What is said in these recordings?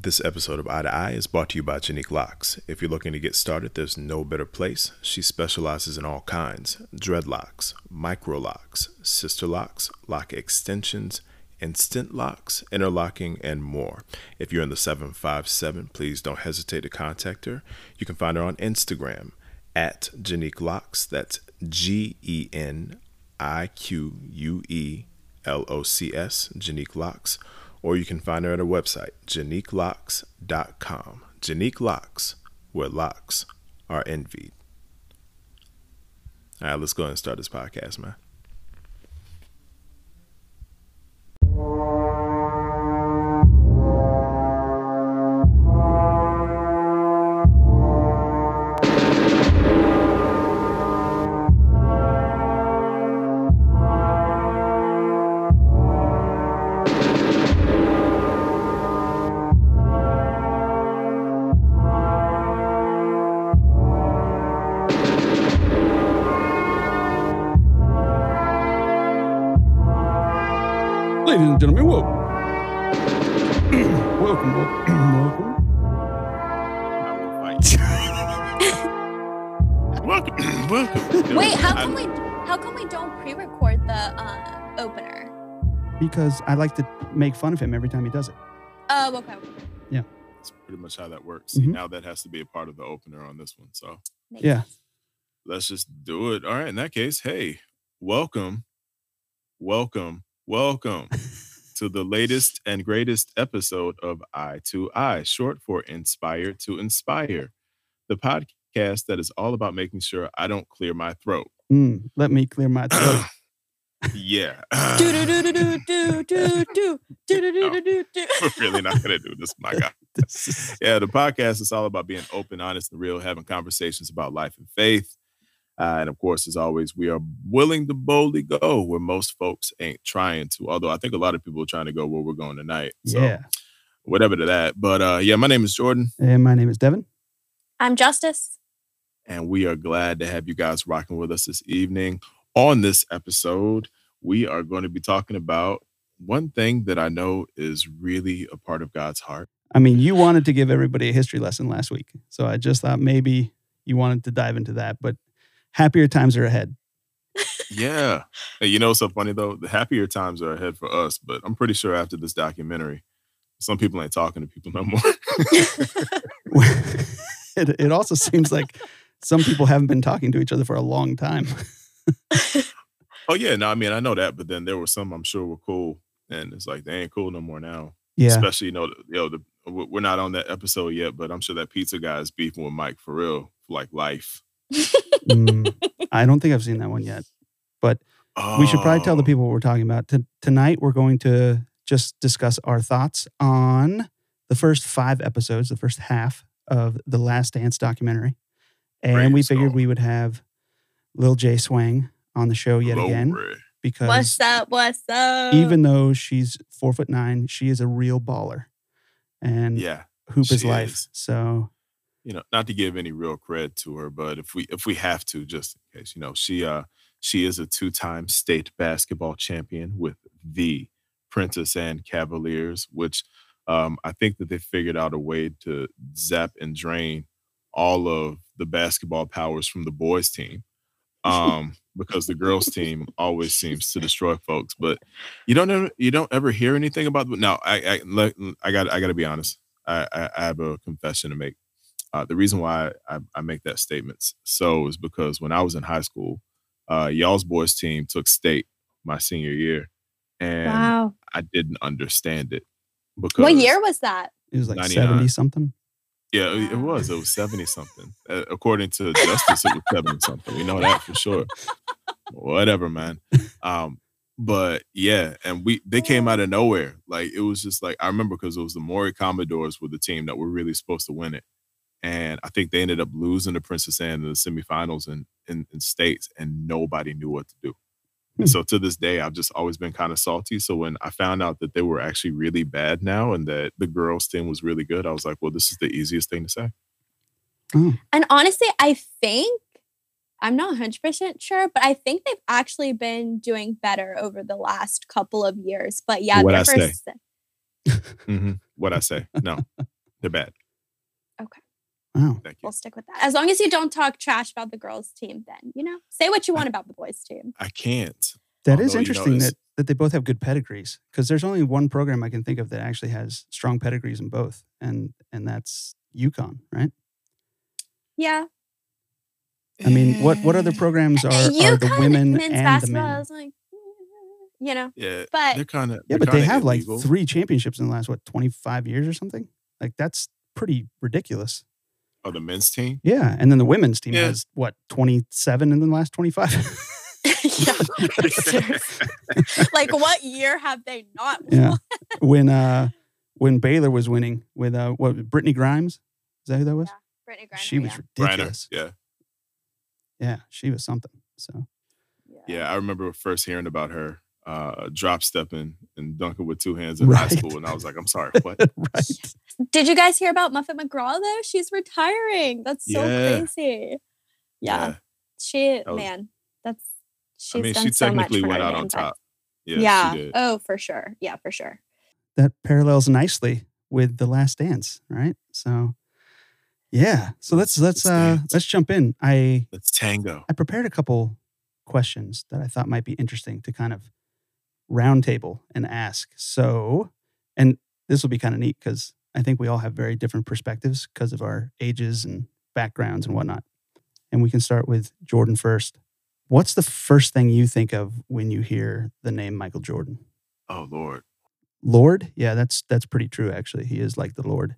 This episode of Eye to Eye is brought to you by Genique Locs. If you're looking to get started, there's no better place. She specializes in all kinds dreadlocks, micro locks, sister locks, lock extensions, instant locks, interlocking, and more. If you're in the 757, please don't hesitate to contact her. You can find her on Instagram at Genique Locs. That's G E N I Q U E L O C S, Genique Locs or you can find her at her website, geniquelocs.com. Genique Locs, where locks are envied. All right, let's go ahead and start this podcast, man. Ladies and gentlemen, welcome. welcome, welcome, welcome. welcome, welcome. Wait, how come we how come we don't pre-record the uh, opener? Because I like to make fun of him every time he does it. Oh, okay. Yeah. That's pretty much how that works. Mhm. Now that has to be a part of the opener on this one. So Makes Yeah. sense. let's just do it. All right. In that case, hey, welcome, welcome, Welcome to the latest and greatest episode of Eye to Eye, short for Inspired to Inspire, the podcast that is all about making sure I don't clear my throat. Mm, let me clear my throat. yeah. no, really not going to do this, my God. Yeah, the podcast is all about being open, honest, and real, having conversations about life and faith uh, and of course, as always, we are willing to boldly go where most folks ain't trying to. Although I think a lot of people are trying to go where we're going tonight. So yeah. whatever to that. But uh, yeah, my name is Jordan, And my name is Devin. I'm Justice. and we are glad to have you guys rocking with us this evening. On this episode, we are going to be talking about one thing that I know is really a part of God's heart. I mean, you wanted to give everybody a history lesson last week. So I just thought maybe you wanted to dive into that, but happier times are ahead. Yeah. Hey, you know, what's so funny though, the happier times are ahead for us, but I'm pretty sure after this documentary, some people ain't talking to people no more. it, it also seems like some people haven't been talking to each other for a long time. oh yeah, no, I mean I know that, but then there were some I'm sure were cool, and it's like they ain't cool no more now. Yeah. Especially you know, the- you know, the we- we're not on that episode yet, but I'm sure that pizza guy is beefing with Mike for real, for like life. Mm, I don't think I've seen that one yet. But we should probably tell the Oh, people what we're talking about. T- tonight, we're going to just discuss our thoughts on the first five episodes, the first half of the Last Dance documentary. And Great we figured song. we would have Lil J Swang on the show yet again glory. because What's up? What's up? even though she's four foot nine, she is a real baller. And Yeah. hoop is life. is. So you know, not to give any real credit to her, but if we if we have to, just in case, you know, she uh she is a two-time state basketball champion with the Princess Anne Cavaliers, which um I think that they figured out a way to zap and drain all of the basketball powers from the boys team. Um, because the girls team always seems to destroy folks. But you don't ever you don't ever hear anything about now. I I I got I gotta be honest. I, I, I have a confession to make. Uh, the reason why I, I make that statement so is because when I was in high school, uh, y'all's boys team took state my senior year, and wow. I didn't understand it. Because What year was that? it was like 99. 70 something. Yeah, it, it was. It was seventy something. Uh, according to Justice, it was seventy something. We know that for sure. Whatever, man. Um, but yeah, and we they came out of nowhere. Like it was just like I remember because it was the Maury Commodores were the team that were really supposed to win it, and I think they ended up losing to Princess Anne in the semifinals in in, in states, and nobody knew what to do. Hmm. And so to this day, I've just always been kind of salty. So when I found out that they were actually really bad now and that the girls team was really good, I was like, well, this is the easiest thing to say. And honestly, I think I'm not 100% sure, but I think they've actually been doing better over the last couple of years. But yeah, What'd their I say? first- hmm What I say? No, They're bad. Wow. Thank you. We'll stick with that. As long as you don't talk trash about the girls' team, then you know, say what you want about the boys' team. I can't. That is Although, you know, interesting that, that they both have good pedigrees because there's only one program I can think of that actually has strong pedigrees in both, and and that's UConn, right? Yeah, I mean, what what other programs are, are the UConn women men's and the basketball men? is like, mm, you know, Yeah, but they're kind of. Yeah, but they have like three championships in the last what 25 years or something. Like that's pretty ridiculous. Oh, the men's team. Yeah, and then the women's team Yeah. has what 27 in the last 25. yeah, like what year have they not? yeah, when uh when Baylor was winning with uh what Brittney Griner, is that who that was? Yeah, Brittney Griner. she was yeah. ridiculous. Yeah, Yeah, she was something. So yeah. I remember first hearing about her uh, drop stepping and dunking with two hands in high school, and I was like, I'm sorry, what? right. Did you guys hear about Muffet McGraw though? She's retiring. That's so Yeah. crazy. Yeah, she That was- man, that's she's I mean, done she so much technically for went out on top. Yeah, Yeah. she did. Oh, for sure. Yeah, for sure. That parallels nicely with the last dance, right? So yeah. So let's let's Let's uh dance. let's jump in. I Let's tango. I prepared a couple questions that I thought might be interesting to kind of roundtable and ask. So, and this will be kind of neat because I think we all have very different perspectives because of our ages and backgrounds and whatnot. And we can start with Jordan first. What's the first thing you think of when you hear the name Michael Jordan? Oh Lord, Lord? Yeah, that's that's pretty true actually. He is like the Lord.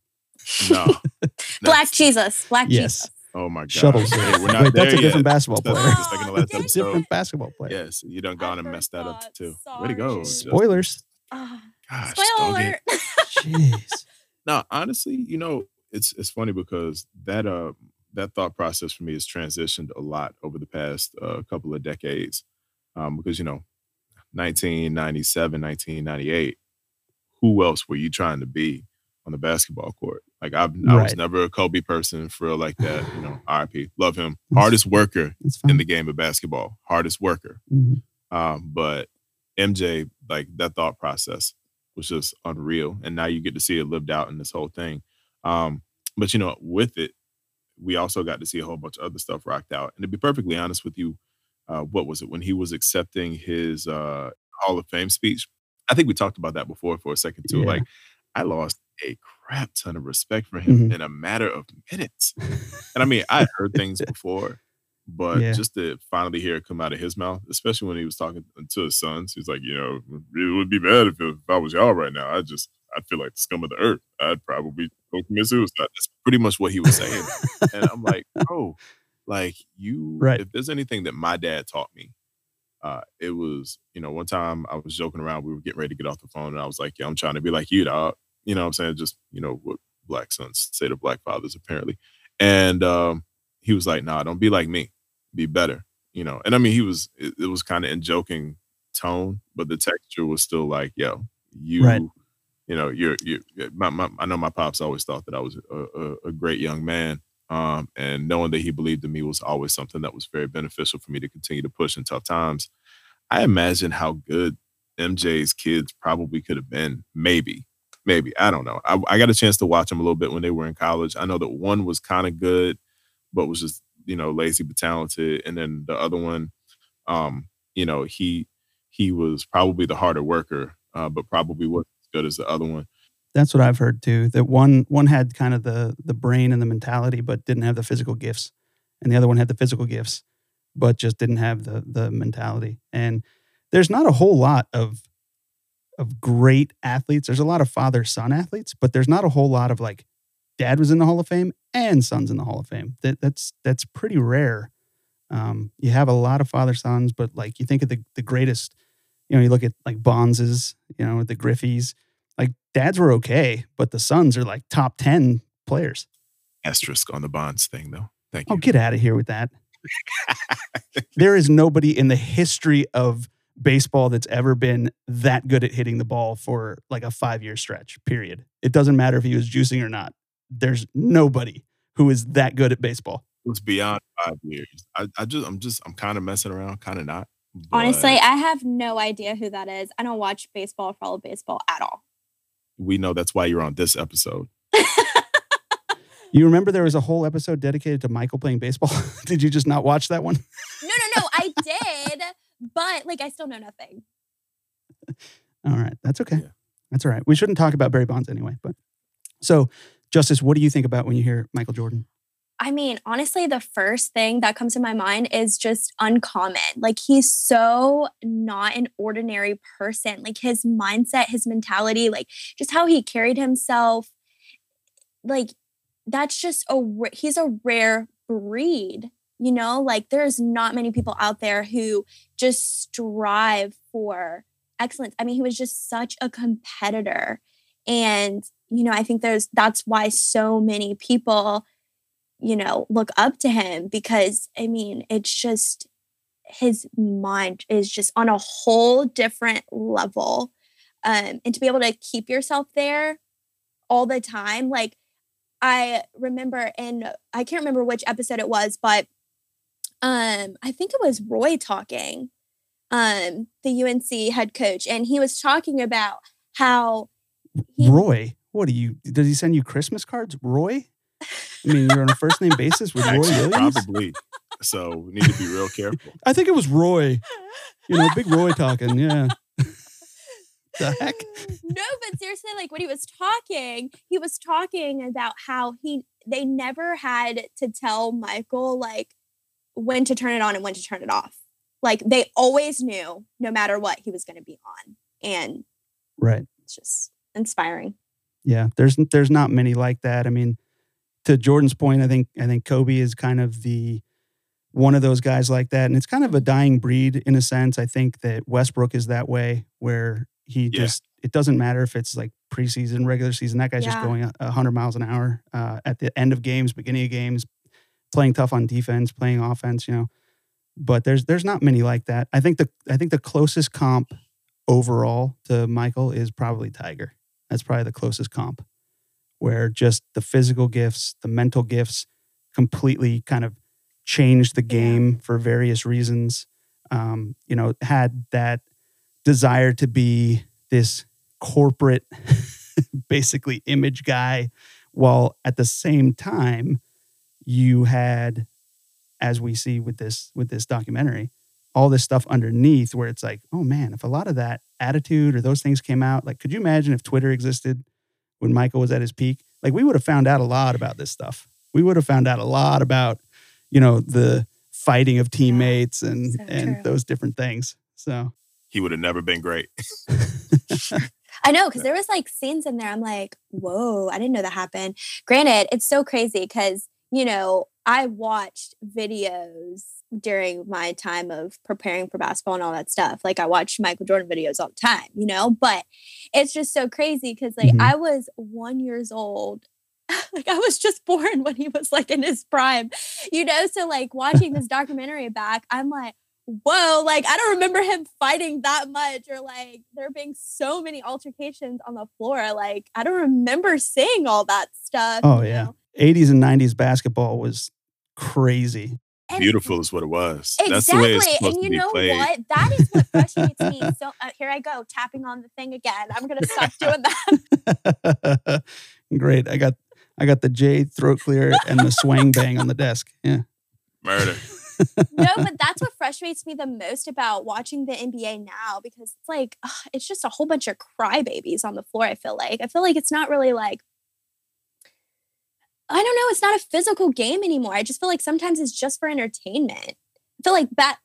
no. Black Jesus. Black Yes. Jesus. Oh my God. Shuttles. Hey, we're not Wait, that's a there different yet. basketball That's player. the second to last That's a episode. different basketball player. Yes, you done gone and messed that up forgot. too. Way to go. Spoilers. Ah, Gosh, spoiler alert. Jeez. now, honestly, you know, it's it's funny because that uh that thought process for me has transitioned a lot over the past uh, couple of decades. Um, because you know, 1997, 1998, who else were you trying to be on the basketball court? Like I've, I was never a Kobe person for real like that. You know, RIP, love him, hardest worker in the game of basketball, hardest worker. Mhm. Um, but MJ, like that thought process was just unreal. And now you get to see it lived out in this whole thing. Um, but you know, with it, we also got to see a whole bunch of other stuff rocked out. And to be perfectly honest with you, uh, what was it when he was accepting his uh, Hall of Fame speech? I think we talked about that before for a second too. Yeah. Like, I lost a crap ton of respect for him Mhm. in a matter of minutes. And I mean, I heard things before, but Yeah. just to finally hear it come out of his mouth, especially when he was talking to his sons, he's like, you know, it would be bad if, if I was y'all right now. I just, I feel like the scum of the earth. I'd probably go commit suicide. That's pretty much what he was saying. and I'm like, bro, like you, Right. if there's anything that my dad taught me, uh, it was, you know, one time I was joking around, we were getting ready to get off the phone, and I was like, yeah, I'm trying to be like you, dog. You know what I'm saying? Just, you know, what black sons say to black fathers, apparently. And um, he was like, nah, don't be like me. Be better. You know, and I mean, he was, it, it was kind of in joking tone, but the texture was still like, yo, you, Right. you know, you're, you my, my, I know my pops always thought that I was a, a, a great young man. Um, and knowing that he believed in me was always something that was very beneficial for me to continue to push in tough times. I imagine how good MJ's kids probably could have been. Maybe, maybe I don't know. I, I got a chance to watch them a little bit when they were in college. I know that one was kind of good, but was just you know lazy but talented, and then the other one, um, you know, he he was probably the harder worker, uh, but probably wasn't as good as the other one. That's what I've heard too. That one one had kind of the the brain and the mentality, but didn't have the physical gifts, and the other one had the physical gifts, but just didn't have the the mentality. And there's not a whole lot of of great athletes. There's a lot of father son athletes, but there's not a whole lot of like dad was in the Hall of Fame and sons in the Hall of Fame. That that's that's pretty rare. Um, you have a lot of father sons, but like you think of the the greatest, you know, you look at like Bonzes, you know, the Griffeys like dads were okay, but the sons are like top 10 players. Asterisk on the Bonds thing, though. Thank you. Oh, get out of here with that. there is nobody in the history of baseball that's ever been that good at hitting the ball for like a five year stretch, period. It doesn't matter if he was juicing or not. There's nobody who is that good at baseball. It's beyond five years. I, I just, I'm just, I'm kind of messing around, kind of not. Honestly, I have no idea who that is. I don't watch baseball or follow baseball at all. we know that's why you're on this episode. You remember there was a whole episode dedicated to Michael playing baseball? did you just not watch that one? No, no, no. I did, but like I still know nothing. All right, that's okay. Yeah. That's all right. We shouldn't talk about Barry Bonds anyway. But so, Justice, what do you think about when you hear Michael Jordan? I mean, honestly, the first thing that comes to my mind is just uncommon. Like, he's so not an ordinary person. Like, his mindset, his mentality, like, just how he carried himself. Like, that's just a, he's a rare breed, you know? Like, there's not many people out there who just strive for excellence. I mean, he was just such a competitor. And, you know, I think there's, that's why so many people, you know, look up to him because I mean, it's just his mind is just on a whole different level. Um, and to be able to keep yourself there all the time, like I remember in I can't remember which episode it was, but um, I think it was Roy talking, um, the UNC head coach, and he was talking about how he, Roy, what do you? Does he send you Christmas cards, Roy? I mean, you're on a first name basis with Roy Actually, Williams. probably. So we need to be real careful. I think it was Roy. You know, big Roy talking. Yeah. the heck? no, but seriously, like when he was talking, he was talking about how he they never had to tell Michael like when to turn it on and when to turn it off. Like they always knew no matter what he was going to be on. And Right. it's just inspiring. Yeah. There's there's not many like that. I mean, to Jordan's point, I think I think Kobe is kind of the one of those guys like that, and it's kind of a dying breed in a sense. I think that Westbrook is that way, where he Yeah. just it doesn't matter if it's like preseason, regular season. That guy's just going a- a hundred miles an hour uh, at the end of games, beginning of games, playing tough on defense, playing offense. You know, but there's there's not many like that. I think the I think the closest comp overall to Michael is probably Tiger. That's probably the closest comp, where just the physical gifts, the mental gifts, completely kind of changed the game for various reasons. Um, you know, had that desire to be this corporate, basically image guy, while at the same time, you had, as we see with this with this documentary, all this stuff underneath where it's like, oh man, if a lot of that attitude or those things came out, like, could you imagine if Twitter existed when Michael was at his peak? Like, we would have found out a lot about this stuff. We would have found out a lot about, you know, the fighting of teammates and so and those different things. So He would have never been great. I know because there was like scenes in there. I'm like, whoa, I didn't know that happened. Granted, it's so crazy because you know I watched videos during my time of preparing for basketball and all that stuff. Like I watched Michael Jordan videos all the time, you know. But it's just so crazy because like Mhm. I was one years old. like I was just born when he was like in his prime, you know. So like watching this documentary back, I'm like whoa, like I don't remember him fighting that much or like there being so many altercations on the floor. Like I don't remember seeing all that stuff. Oh, yeah. know? 80s and 90s basketball was crazy. And Beautiful is what it was. Exactly. That's the way it's supposed and to you be know played. what? That is what frustrates me. So uh, here I go, tapping on the thing again. I'm gonna stop doing that. Great. I got I got the J throat clear and the swang bang on the desk. Yeah. Murder. no, but that's what frustrates me the most about watching the NBA now because it's like ugh, it's just a whole bunch of crybabies on the floor. I feel like I feel like it's not really like I don't know. It's not a physical game anymore. I just feel like sometimes it's just for entertainment. I feel like that.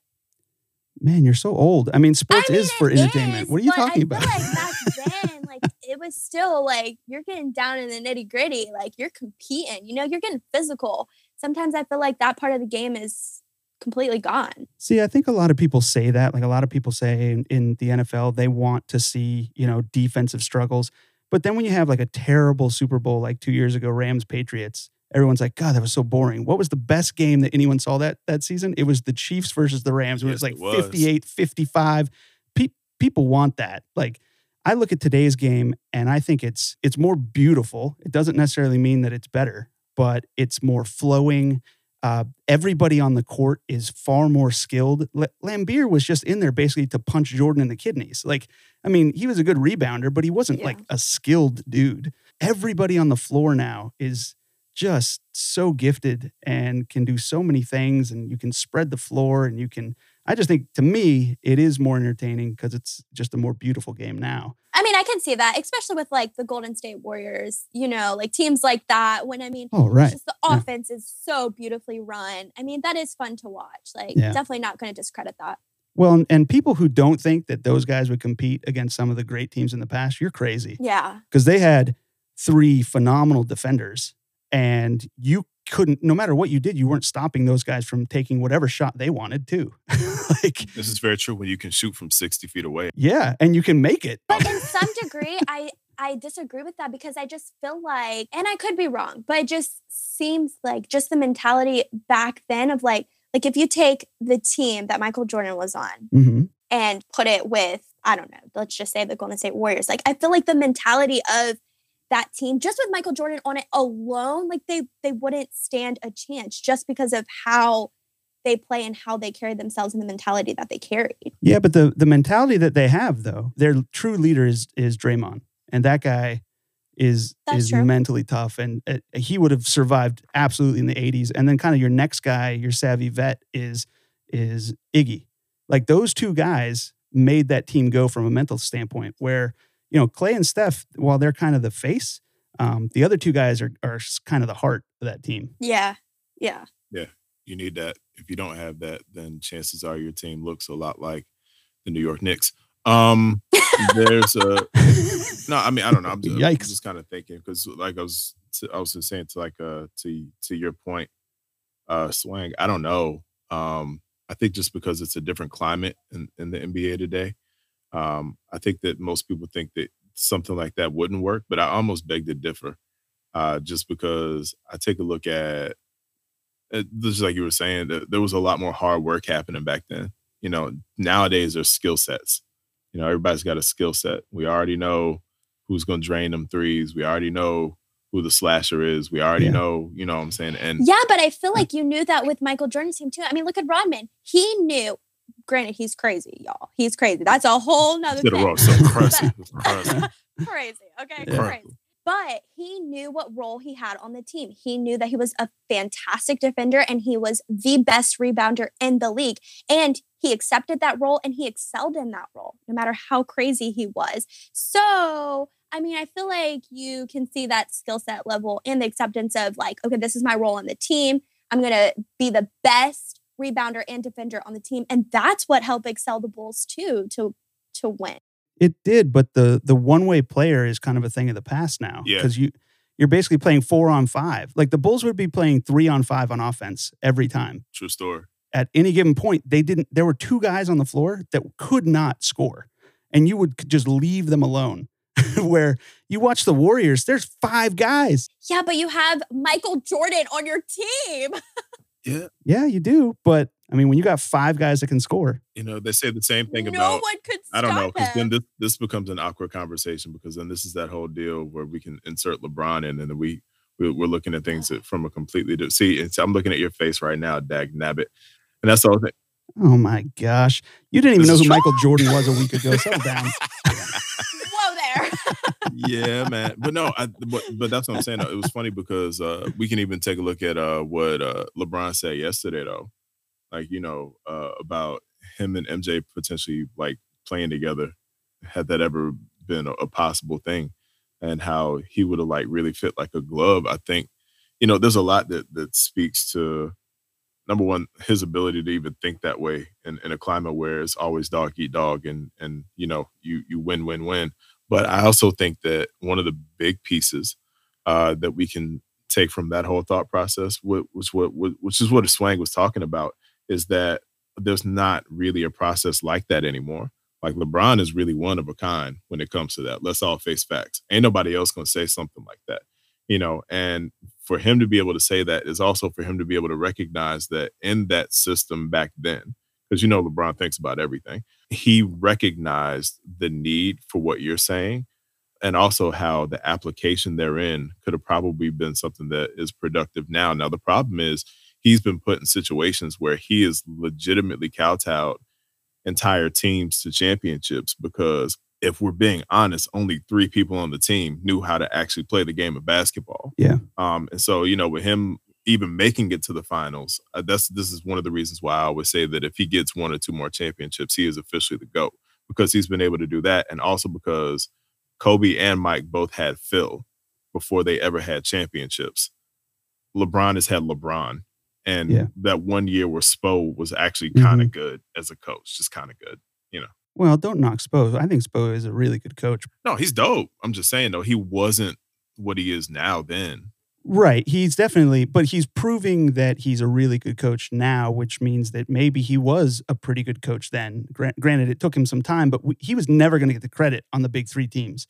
Man, you're so old. I mean, sports I mean, is for entertainment. is, what are you talking I about? Feel like back then, like it was still like you're getting down in the nitty gritty. Like you're competing. You know, you're getting physical. Sometimes I feel like that part of the game is completely gone. See, I think a lot of people say that. Like a lot of people say in, in the NFL, they want to see, you know, defensive struggles. But then when you have like a terrible Super Bowl like two years ago, Rams Patriots, everyone's like, God, that was so boring. What was the best game that anyone saw that that season? It was the Chiefs versus the Rams, Yes, it was like was. 58, 55. Pe- people want that. Like I look at today's game and I think it's it's more beautiful. It doesn't necessarily mean that it's better, but it's more flowing. Uh, everybody on the court is far more skilled. L- Laimbeer was just in there basically to punch Jordan in the kidneys. Like, I mean, he was a good rebounder, but he wasn't Yeah. like a skilled dude. Everybody on the floor now is just so gifted and can do so many things and you can spread the floor and you can I just think to me it is more entertaining because it's just a more beautiful game now. I mean, I can see that, especially with like the Golden State Warriors, you know, like teams like that. When I mean, oh right, just the offense is so beautifully run. I mean, that is fun to watch. Like, yeah. definitely not going to discredit that. Well, and people who don't think that those guys would compete against some of the great teams in the past, you're crazy. Yeah, because they had three phenomenal defenders, and you couldn't no matter what you did you weren't stopping those guys from taking whatever shot they wanted to like this is very true when you can shoot from 60 feet away. Yeah and you can make it. But in some degree i i disagree with that because i just feel like and i could be wrong but it just seems like just the mentality back then of like like if you take the team that michael jordan was on mm-hmm. and put it with i don't know let's just say the golden state warriors like i feel like the mentality of that team just with Michael Jordan on it alone, like they they wouldn't stand a chance just because of how they play and how they carry themselves and the mentality that they carried. Yeah, but the the mentality that they have though, their true leader is is Draymond, and that guy is That's is true. mentally tough, and uh, he would have survived absolutely in the '80s. And then kind of your next guy, your savvy vet, is is Iggy. Like those two guys made that team go from a mental standpoint where you know, Clay and Steph, while they're kind of the face, um, the other two guys are are kind of the heart of that team. Yeah. Yeah. Yeah. You need that. If you don't have that, then chances are your team looks a lot like the New York Knicks. Um, there's a no. I mean, I don't know. I'm just, I'm just kind of thinking because, like I was, I was just saying to like uh to to your point, uh, swing. I don't know. Um, I think just because it's a different climate in, in the NBA today, um, I think that most people think that something like that wouldn't work, but I almost beg to differ, uh, just because I take a look at uh, just like you were saying, there was a lot more hard work happening back then. You know, nowadays there's skill sets. You know, everybody's got a skill set. We already know who's going to drain them threes. We already know who the slasher is. We already yeah. know, you know what I'm saying? And yeah, but I feel like you knew that with Michael Jordan's team too. I mean, look at Rodman. He knew granted, he's crazy, y'all. He's crazy. That's a whole nother thing. So crazy. crazy. Okay, yeah. crazy. But he knew what role he had on the team. He knew that he was a fantastic defender and he was the best rebounder in the league. And he accepted that role and he excelled in that role, no matter how crazy he was. So, I mean, I feel like you can see that skill set level and the acceptance of, like, okay, this is my role on the team. I'm going to be the best rebounder and defender on the team and that's what helped excel the bulls too to to win. It did but the the one way player is kind of a thing of the past now because yeah. you you're basically playing four on five. Like the bulls would be playing three on five on offense every time. True story. At any given point they didn't there were two guys on the floor that could not score and you would just leave them alone where you watch the warriors there's five guys. Yeah but you have michael jordan on your team Yeah. Yeah, you do. But I mean, when you got five guys that can score, you know, they say the same thing no about. No one could. I don't know because then this, this becomes an awkward conversation because then this is that whole deal where we can insert LeBron in and then we, we are looking at things from a completely different. See, I'm looking at your face right now, Dag Nabbit, and that's all. Oh my gosh, you didn't even this know who Michael Jordan was a week ago. Settle down. yeah, man. But no, I, but, but that's what I'm saying. It was funny because uh, we can even take a look at uh, what uh, LeBron said yesterday, though. Like you know uh, about him and MJ potentially like playing together. Had that ever been a, a possible thing, and how he would have like really fit like a glove. I think you know there's a lot that that speaks to number one his ability to even think that way in, in a climate where it's always dog eat dog and and you know you you win win win but I also think that one of the big pieces uh, that we can take from that whole thought process, which what which is what Swang was talking about, is that there's not really a process like that anymore. Like LeBron is really one of a kind when it comes to that. Let's all face facts. Ain't nobody else gonna say something like that, you know. And for him to be able to say that is also for him to be able to recognize that in that system back then, because you know LeBron thinks about everything he recognized the need for what you're saying and also how the application therein could have probably been something that is productive now. Now, the problem is he's been put in situations where he is legitimately kowtowed entire teams to championships because if we're being honest, only three people on the team knew how to actually play the game of basketball. Yeah. Um, and so you know, with him even making it to the finals, uh, that's this is one of the reasons why I always say that if he gets one or two more championships, he is officially the goat because he's been able to do that, and also because Kobe and Mike both had Phil before they ever had championships. LeBron has had LeBron, and Yeah. that one year where Spo was actually kind Mm-hmm. of good as a coach, just kind of good. You know. Well, don't knock Spo. I think Spo is a really good coach. No, he's dope. I'm just saying though, he wasn't what he is now then. Right. He's definitely, but he's proving that he's a really good coach now, which means that maybe he was a pretty good coach then. Grant, granted, it took him some time, but we, he was never going to get the credit on the big three teams.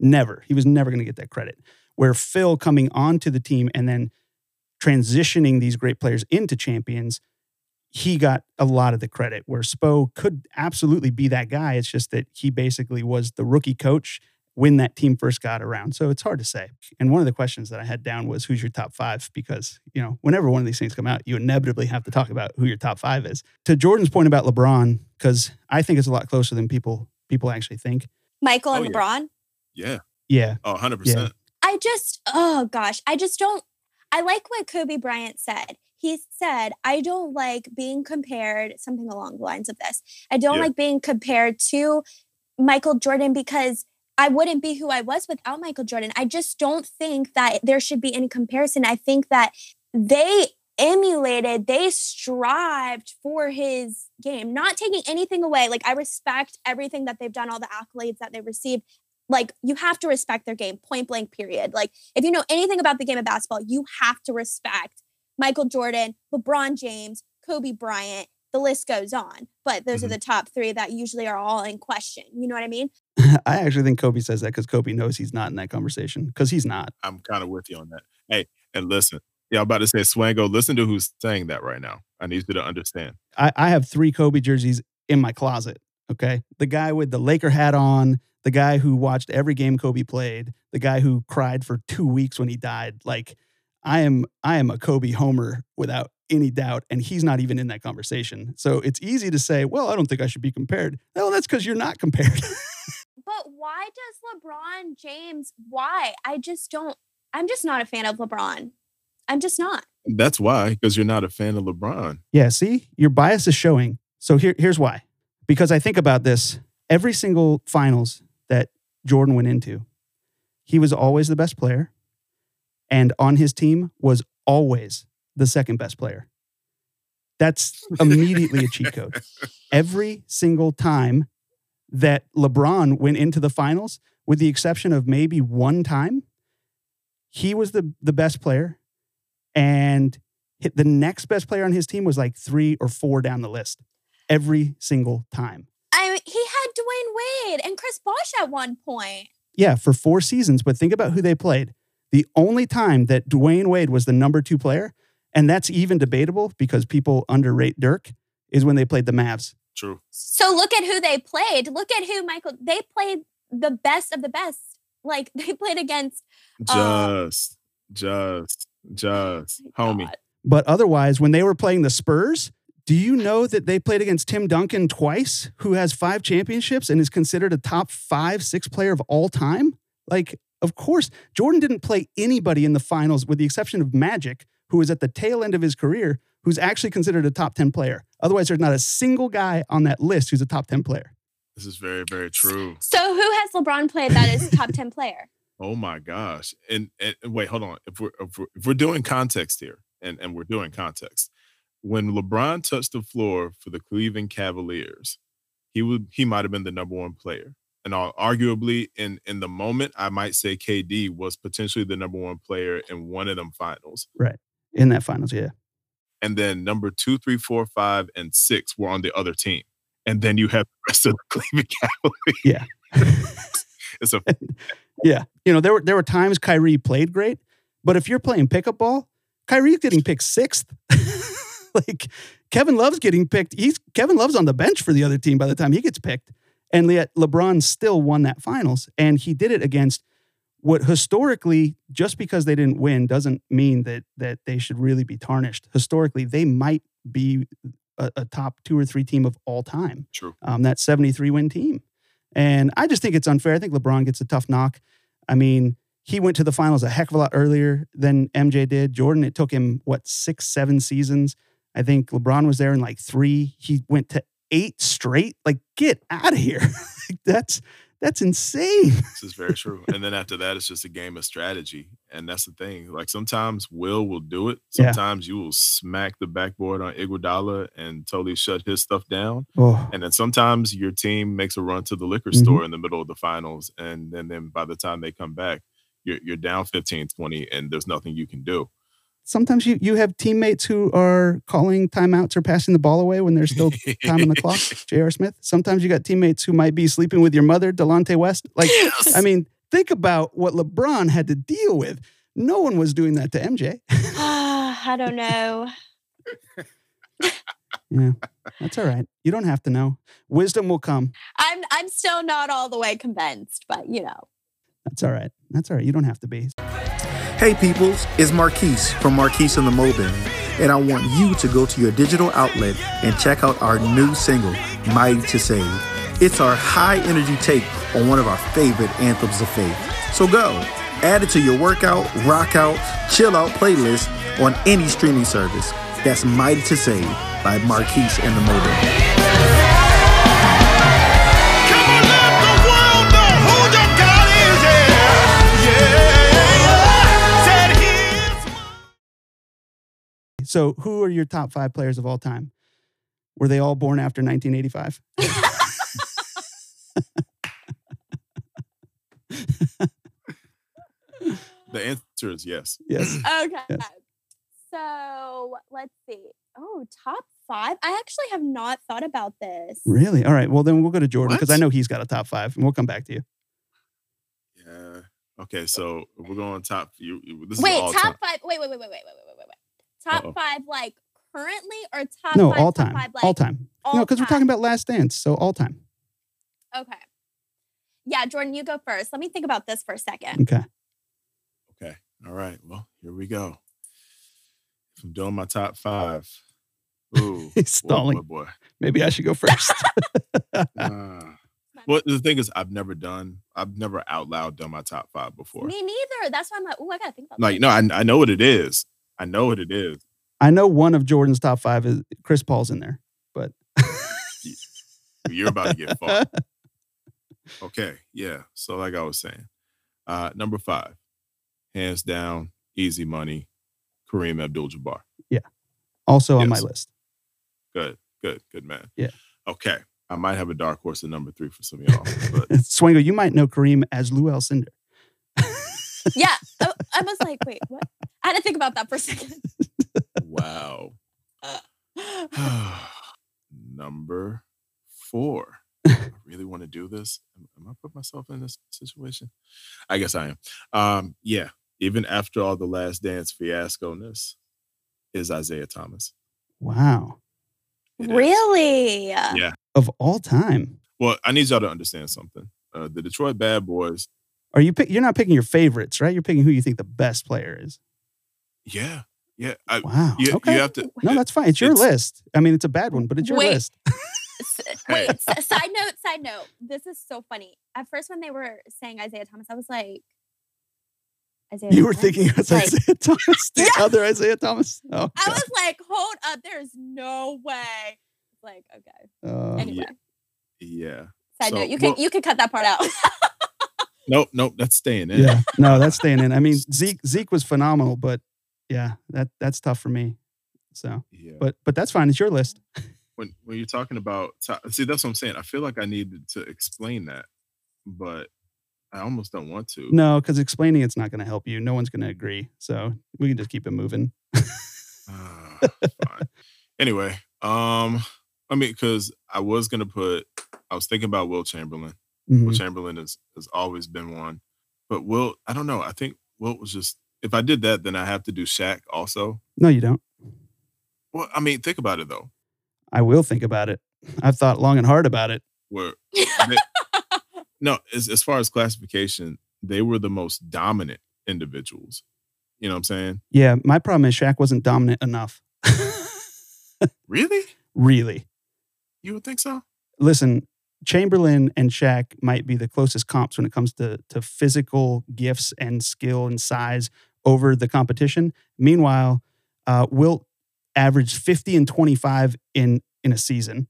Never. He was never going to get that credit. Where Phil coming onto the team and then transitioning these great players into champions, he got a lot of the credit. Where Spo could absolutely be that guy. It's just that he basically was the rookie coach when that team first got around. So it's hard to say. And one of the questions that I had down was who's your top five? Because, you know, whenever one of these things come out, you inevitably have to talk about who your top five is. To Jordan's point about LeBron, because I think it's a lot closer than people people actually think. Michael and Oh. LeBron. Yeah. Yeah. Oh, 100%. I just, oh gosh, I just don't. I like what Kobe Bryant said. He said, I don't like being compared, something along the lines of this. I don't Yeah. like being compared to Michael Jordan because I wouldn't be who I was without Michael Jordan. I just don't think that there should be any comparison. I think that they emulated, they strived for his game, not taking anything away. Like, I respect everything that they've done, all the accolades that they've received like you have to respect their game point blank period like if you know anything about the game of basketball you have to respect michael jordan lebron james kobe bryant the list goes on but those are Mhm. the top three that usually are all in question you know what i mean I actually think Kobe says that because Kobe knows he's not in that conversation because he's not. I'm kind of with you on that. Hey, and listen. Yeah, I'm about to say, Swango, listen to who's saying that right now. I need you to understand. I, I have three Kobe jerseys in my closet. Okay. The guy with the Laker hat on, the guy who watched every game Kobe played, the guy who cried for two weeks when he died. Like I am I am a Kobe homer without any doubt. And he's not even in that conversation. So it's easy to say, well, I don't think I should be compared. Well, that's because you're not compared. but why does lebron james why i just don't i'm just not a fan of lebron i'm just not That's why, because you're not a fan of LeBron. Yeah, see, your bias is showing. So here, here's why. Because I think about this every single finals that Jordan went into, he was always the best player. And on his team was always the second best player. That's immediately a cheat code. Every single time that LeBron went into the finals, with the exception of maybe one time, he was the, the best player. And hit the next best player on his team was like three or four down the list every single time. i mean he had dwyane wade and chris bosh at one point Yeah, for four seasons. But think about who they played. The only time that Dwyane Wade was the number two player, and that's even debatable because people underrate Dirk, is when they played the Mavs. True. So look at who they played. Look at who Michael. They played the best of the best. Like they played against. Uh, Just, just, just, homie. God. But otherwise, when they were playing the Spurs, do you know that they played against Tim Duncan twice, who has five championships and is considered a top five, six player of all time? Like, of course, Jordan didn't play anybody in the finals with the exception of Magic, who was at the tail end of his career, who's actually considered a top 10 player. Otherwise, there's not a single guy on that list who's a top 10 player. This is very, very true. So who has LeBron played that is a top ten player? Oh my gosh. And, and and wait, hold on. If we're, if we're if we're doing context here, and and we're doing context, when LeBron touched the floor for the Cleveland Cavaliers, he would he might have been the number one player. And arguably, in in the moment, I might say KD was potentially the number one player in one of them finals. In that finals, yeah. And then number two, three, four, five, and six were on the other team. And then you have the rest of the Cleveland Cavaliers. Yeah. it's a Yeah. You know, there were there were times Kyrie played great, but if you're playing pickup ball, Kyrie's getting picked sixth. like Kevin Love's getting picked. He's Kevin Love's on the bench for the other team by the time he gets picked. And yet LeBron still won that finals. And he did it against what historically, just because they didn't win, doesn't mean that that they should really be tarnished. Historically, they might be a, a top two or three team of all time true. um, that 73 win team. And I just think it's unfair. I think LeBron gets a tough knock. I mean, he went to the finals a heck of a lot earlier than MJ did. Jordan, it took him, what, six, seven seasons? I think LeBron was there in like three. He went to eight straight. Like, get out of here. that's that's insane. This is very true. and then after that, it's just a game of strategy. And that's the thing. Like sometimes Will will do it. Yeah. Sometimes you will smack the backboard on Iguodala and totally shut his stuff down. Oh, And then sometimes your team makes a run to the liquor Mhm. store in the middle of the finals. And then, then by the time they come back, you're, you're down 15, 20, and there's nothing you can do. Sometimes you, you have teammates who are calling timeouts or passing the ball away when there's still time on the clock. J.R. Smith. Sometimes you got teammates who might be sleeping with your mother, Delonte West. Like, Yes. I mean, think about what LeBron had to deal with. No one was doing that to MJ. I don't know. Yeah, that's all right. You don't have to know. Wisdom will come. I'm I'm still not all the way convinced, but you know. That's all right. That's all right. You don't have to be. Hey peoples, it's Marquise from Marquise and the Molding, and I want you to go to your digital outlet and check out our new single, Mighty to Save. It's our high energy take on one of our favorite anthems of faith. So go, add it to your workout, rock out, chill out playlist on any streaming service. That's Mighty to Save by Marquise and the Molding. So, who are your top five players of all time? Were they all born after 1985? the answer is yes. Yes. Okay. Yes. So let's see. Oh, top five. I actually have not thought about this. Really? All right. Well, then we'll go to Jordan because I know he's got a top five, and we'll come back to you. Yeah. Okay. So we're going top. You. This wait. All top, top five. Wait. Wait. Wait. Wait. Wait. Wait. Top Uh-oh. five, like currently, or top no, five, all time. five, like all time. all no, because we're talking about Last Dance, so all time. Okay. Yeah, Jordan, you go first. Let me think about this for a second. Okay. Okay. All right. Well, here we go. If I'm doing my top five. Ooh. He's stalling. Boy, boy. Maybe I should go first. Ah. well, the thing is, I've never done, I've never out loud done my top five before. Me neither. That's why I'm like, oh, I gotta think about Like, this. no, I, I know what it is. I know what it is. I know one of Jordan's top five is Chris Paul's in there, but You're about to get far. Okay. Yeah. So, like I was saying, uh, number five, hands down, easy money, Kareem Abdul Jabbar. Yeah. Also on my list. Good, good, good man. Yeah. Okay. I might have a dark horse at number three for some of y'all, but Swingo, you might know Kareem as Lew Alcindor. Yeah. I, I was like, wait, what? I had to think about that for a second. wow. number four. I really want to do this. Am, am I put myself in this situation? I guess I am. Um, yeah. Even after all the last dance fiasco ness is Isiah Thomas. Wow. It is. really? Yeah. Of all time. Well, I need y'all to understand something. Uh, the Detroit Bad Boys, Are you pick, you're not picking your favorites, right? You're picking who you think the best player is. Yeah, yeah. I, Wow. you, okay. you have to. no, that's fine. It's your it's- list. I mean, it's a bad one, but it's your Wait. list. Wait, side note, side note. This is so funny. At first, when they were saying Isaiah Thomas, I was like, Isaiah You were thinking it was Like, Isaiah Thomas, the Yeah. other Isaiah Thomas. Oh, I God. was like, hold up, there's no way. Like, okay. Uh, Anyway, Yeah. side So, note. You well- can you can cut that part out. Nope, nope. That's staying in. yeah, no, that's staying in. I mean, Zeke Zeke was phenomenal, but yeah, that that's tough for me. So, Yeah. but but that's fine. It's your list. when when you're talking about see, that's what I'm saying. I feel like I needed to explain that, but I almost don't want to. No, because explaining it's not going to help you. No one's going to agree. So we can just keep it moving. Fine. Anyway, um, I mean, because I was gonna put, I was thinking about Wilt Chamberlain. Mhm. Wilt Chamberlain has has always been one, but Wilt, I don't know. I think Wilt was just. If I did that, then I have to do Shaq also. No, you don't. Well, I mean, think about it though. I will think about it. I've thought long and hard about it. Where no, as as far as classification, they were the most dominant individuals. You know what I'm saying? Yeah, my problem is Shaq wasn't dominant enough. Really? really. You would think so? Listen, Chamberlain and Shaq might be the closest comps when it comes to to physical gifts and skill and size over the competition. Meanwhile, uh, Wilt averaged 50 and 25 in in a season.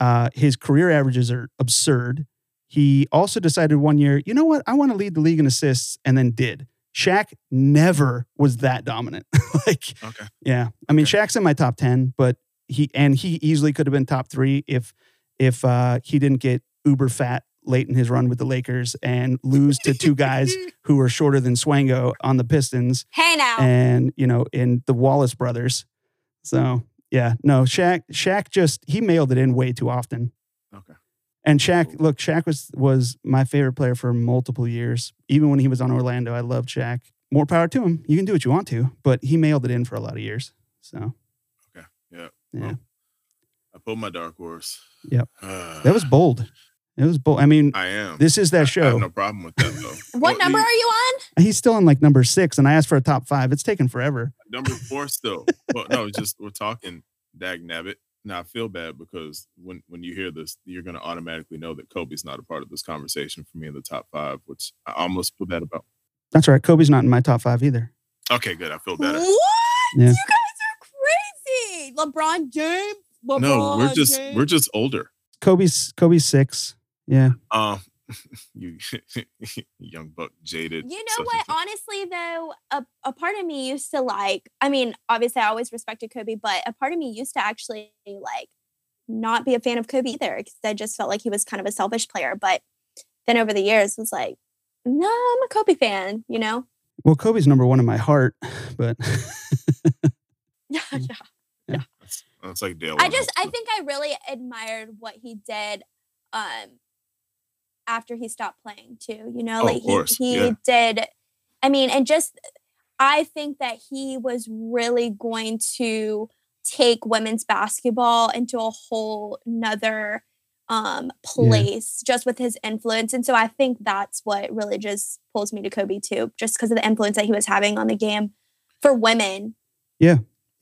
Uh, his career averages are absurd. He also decided one year, you know what, I want to lead the league in assists, and then did. Shaq never was that dominant. like, Okay. yeah, I mean, Okay. Shaq's in my top ten, but he and he easily could have been top three if if uh, he didn't get uber fat late in his run with the Lakers and lose to two guys who were shorter than Swango on the Pistons Hey now. and you know in the Wallace brothers. So yeah, no, Shaq Shaq just he mailed it in way too often. Okay. And Shaq, look, Shaq was was my favorite player for multiple years. Even when he was on Orlando, I loved Shaq. More power to him. You can do what you want to, but he mailed it in for a lot of years. So Okay. Yeah. yeah, Well, I pulled my dark horse. Yep. Uh, that was bold. It was bold. I mean, I am. this is I- that I show. have no problem with that though. what Well, number the- are you on? He's still in like number six, and I asked for a top five. It's taken forever. Number four still. well, no, just we're talking dag nabbit. Now I feel bad because when when you hear this, you're gonna automatically know that Kobe's not a part of this conversation for me in the top five, which I almost feel bad about. That's right. Kobe's not in my top five either. Okay, good. I feel better. What? Yeah. You guys are crazy. LeBron James. LeBron No, we're just James. we're just older. Kobe's Kobe's six. Yeah. Um, you young buck jaded. You know what? Honestly, though, a, a part of me used to like, I mean, obviously, I always respected Kobe, but a part of me used to actually like not be a fan of Kobe either because I just felt like he was kind of a selfish player. But then over the years, it was like, no, I'm a Kobe fan, you know? Well, Kobe's number one in my heart, but Yeah, Mm. yeah. That's, that's like Dale. I just, I think I really admired what he did um after he stopped playing too. You know, Oh, like he, he yeah. did. I mean, and just I think that he was really going to take women's basketball into a whole nother um place just with his influence and so i think that's what really just pulls me to kobe too just because of the influence that he was having on the game for women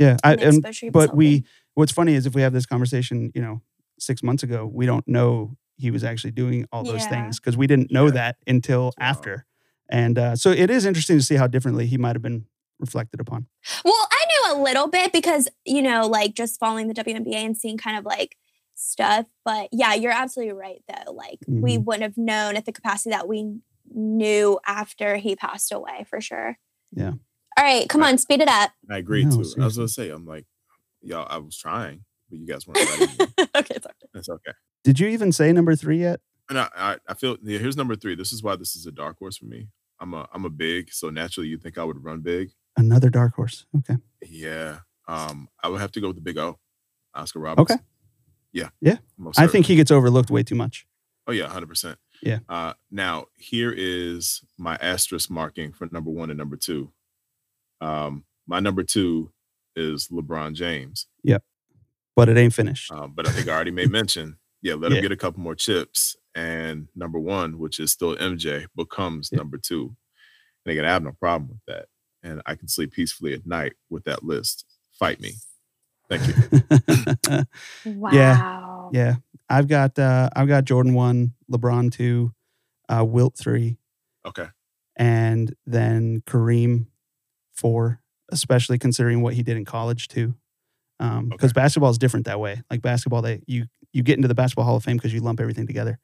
yeah. I, and the and exposure he was but we what's funny is if we have this conversation, you know, six months ago, we don't know he was actually doing all those Yeah. things because we didn't know Yeah. that until Wow. after. And uh, so it is interesting to see how differently he might have been reflected upon. Well, I knew a little bit because, you know, like just following the WNBA and seeing kind of like stuff. But yeah, you're absolutely right, though. Like we Mhm. wouldn't have known at the capacity that we knew after he passed away for sure. Yeah. All right, come Right. on, speed it up. I agree No, too. I was gonna say, I'm like, y'all, I was trying, but you guys weren't letting me. okay, sorry. It's okay. Did you even say number three yet? And I, I, I feel yeah, here's number three. This is why this is a dark horse for me. I'm a I'm a big, so naturally you think I would run big. Another dark horse. Okay. Yeah. Um, I would have to go with the big O, Oscar Robertson. Okay. Yeah. Yeah. most I think he gets overlooked way too much. Oh yeah, hundred percent. Yeah. Uh, now here is my asterisk marking for number one and number two. Um, my number two is LeBron James. But it ain't finished. Um, but I think I already made mention. Yeah, let him get a couple more chips, and number one, which is still MJ, becomes Yeah. number two. And again, I have no problem with that, and I can sleep peacefully at night with that list. Fight me. Thank you. Wow. yeah. I've got uh I've got Jordan one, LeBron two, uh Wilt three, Okay. and then Kareem four, especially considering what he did in college too. Um, because Okay. basketball is different that way. Like basketball, they you you get into the basketball Hall of Fame because you lump everything together.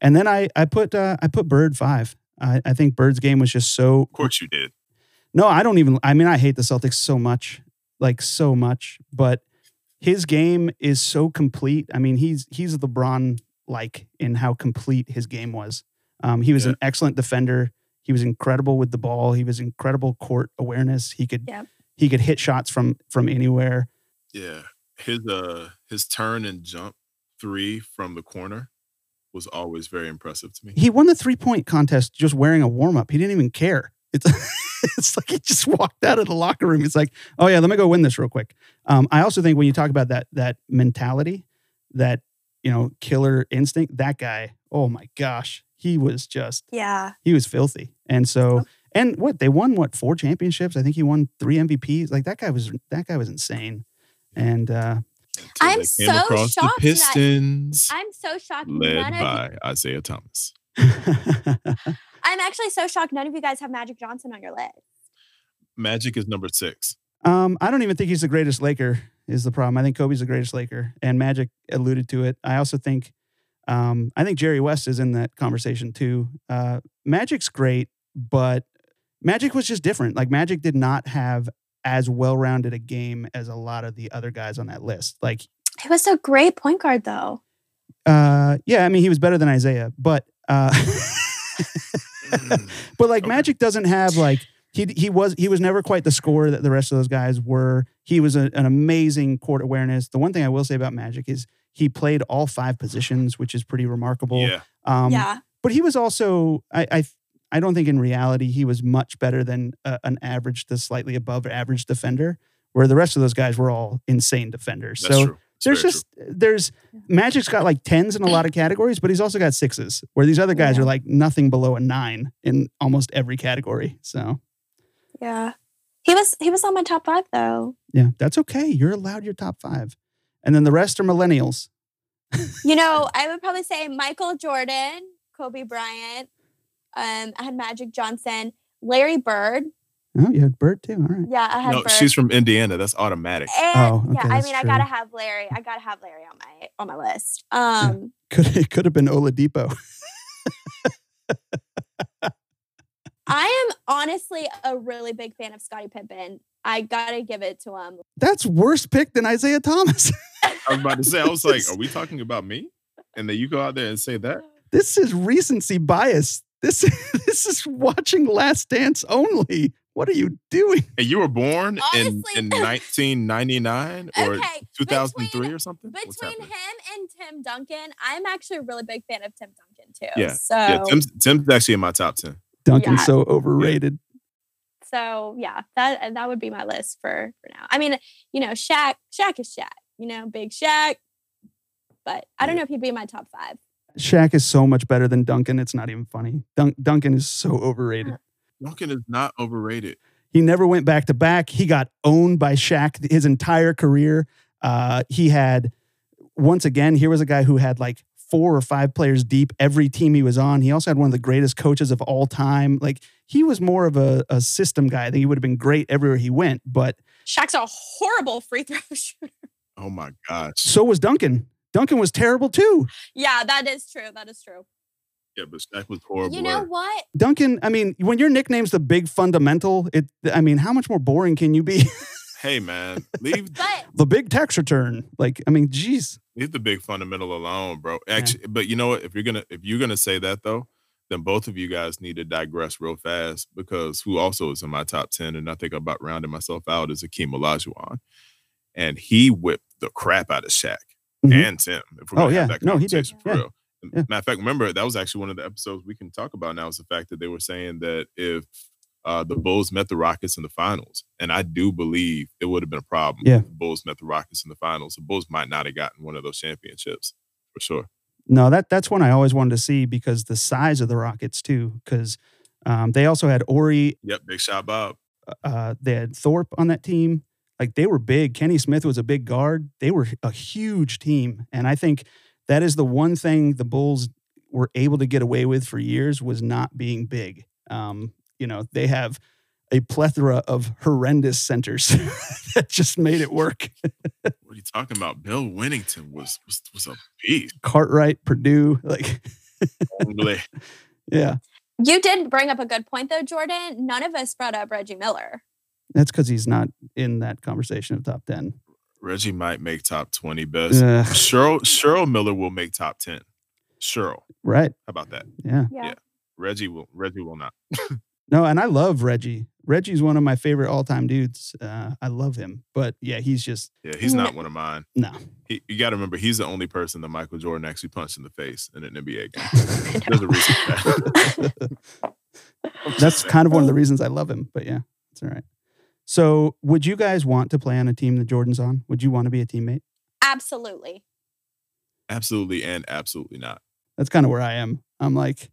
And then I I put uh, I put Bird five. I, I think Bird's game was just so Of course you did. no, I don't even. I mean, I hate the Celtics so much, like so much. But his game is so complete. I mean, he's he's LeBron like in how complete his game was. Um, he was Yeah. an excellent defender. He was incredible with the ball. He was incredible court awareness. He could Yep. he could hit shots from from anywhere. Yeah. His uh his turn and jump three from the corner was always very impressive to me. He won the three point contest just wearing a warm up. He didn't even care. It's it's like he just walked out of the locker room. He's like, oh yeah, let me go win this real quick. Um, I also think when you talk about that that mentality, that you know killer instinct, that guy, oh my gosh, he was just Yeah. he was filthy. And so and what they won what four championships? I think he won three MVPs. Like that guy was that guy was insane. And uh, I'm so across shocked the that- Pistons, I'm so shocked. led None of, by Isiah Thomas. I'm actually so shocked. None of you guys have Magic Johnson on your list. Magic is number six. um, I don't even think he's the greatest Laker. Is the problem? I think Kobe's the greatest Laker, and Magic alluded to it. I also think, um, I think Jerry West is in that conversation too. Uh, Magic's great, but Magic was just different. Like Magic did not have as well-rounded a game as a lot of the other guys on that list. Like He was a great point guard, though. Uh, yeah, I mean, he was better than Isiah, but uh, but like Okay. Magic doesn't have like he he was he was never quite the scorer that the rest of those guys were. He was a, an amazing court awareness. The one thing I will say about Magic is he played all five positions, which is pretty remarkable. Yeah, Um, yeah. but he was also I I, I don't think in reality he was much better than uh, an average to slightly above average defender, where the rest of those guys were all insane defenders. that's so true. There's very just there's Magic's got like tens in a lot of categories, but he's also got sixes, where these other guys Yeah. are like nothing below a nine in almost every category. So Yeah. He was he was on my top five though. yeah, that's okay. You're allowed your top five, and then the rest are millennials. You know, I would probably say Michael Jordan, Kobe Bryant, um, I had Magic Johnson, Larry Bird. Oh, you had Bird too. All right. Yeah, I had No, Bird. she's from Indiana. That's automatic. and, Oh, okay, yeah, I that's mean, I gotta have Larry. I gotta have Larry on my on my list. Um, Could it could have been Oladipo. I am honestly a really big fan of Scottie Pippen. I gotta give it to him. That's worse pick than Isiah Thomas. I was about to say, I was like, are we talking about me? And then you go out there and say that? this is recency bias. This this is watching Last Dance only. What are you doing? And you were born in, Honestly- in 1999 or Okay, 2003 between- or something? Between him and Tim Duncan, I'm actually a really big fan of Tim Duncan too. Yeah, So Yeah, Tim's, Tim's actually in my top 10. Duncan's Yeah. so overrated. so yeah, that that would be my list for for now. I mean, you know, Shaq, Shaq is Shaq, you know, big Shaq. But I don't Yeah. know if he'd be in my top five. Shaq is so much better than Duncan. It's not even funny. Dun- Duncan is so overrated. Duncan is not overrated. He never went back to back. He got owned by Shaq his entire career. Uh, he had, once again, here was a guy who had like four or five players deep every team he was on. He also had one of the greatest coaches of all time. Like he was more of a, a system guy. I think he would have been great everywhere he went, but Shaq's a horrible free throw shooter. Oh my gosh. so was Duncan. Duncan was terrible too. Yeah, that is true. That is true. Yeah, but Shaq was horrible. You know what? Duncan, I mean, when your nickname's the big fundamental, it I mean, how much more boring can you be? Hey man, leave But the big tax return. Like, I mean, geez. leave the big fundamental alone, bro. Actually, but you know what? If you're gonna if you're gonna say that though, then both of you guys need to digress real fast because who also is in my top ten, and I think I'm about rounding myself out is Akeem Olajuwon, and he whipped the crap out of Shaq Mhm. and Tim. If we're Oh, yeah. that No, he did. for Yeah. real. Yeah. Matter of fact, remember that was actually one of the episodes we can talk about now is the fact that they were saying that if uh, the Bulls met the Rockets in the finals, and I do believe it would have been a problem. Yeah. if the Bulls met the Rockets in the finals. The Bulls might not have gotten one of those championships for sure. No, that that's one I always wanted to see because the size of the Rockets too. Because um, they also had Horry, Yep, big shot, Bob. uh, they had Thorpe on that team. Like they were big. Kenny Smith was a big guard. They were a huge team, and I think that is the one thing the Bulls were able to get away with for years was not being big. Um, you know, they have a plethora of horrendous centers that just made it work. What are you talking about? Bill Wennington was was, was a beast. Cartwright, Perdue, like yeah. you did bring up a good point though, Jordan. None of us brought up Reggie Miller. That's because he's not in that conversation of top 10. Reggie might make top twenty best. Ugh, Cheryl Cheryl Miller will make top ten. Cheryl, right. how about that? Yeah. Yeah. Reggie will Reggie will not. No, and I love Reggie. Reggie's one of my favorite all time dudes. Uh, I love him. But yeah, he's just, Yeah, he's not one of mine. no. He, you got to remember, he's the only person that Michael Jordan actually punched in the face in an NBA game. There's a reason for that. That's kind of one of the reasons I love him. But yeah, it's all right. So would you guys want to play on a team that Jordan's on? Would you want to be a teammate? Absolutely. absolutely and absolutely not. That's kind of where I am. I'm like,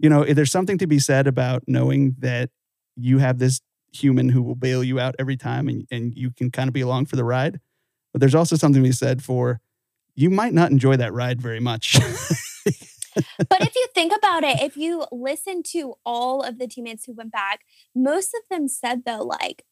you know, there's something to be said about knowing that you have this human who will bail you out every time and, and you can kind of be along for the ride. but there's also something to be said for you might not enjoy that ride very much. but if you think about it, if you listen to all of the teammates who went back, most of them said though, like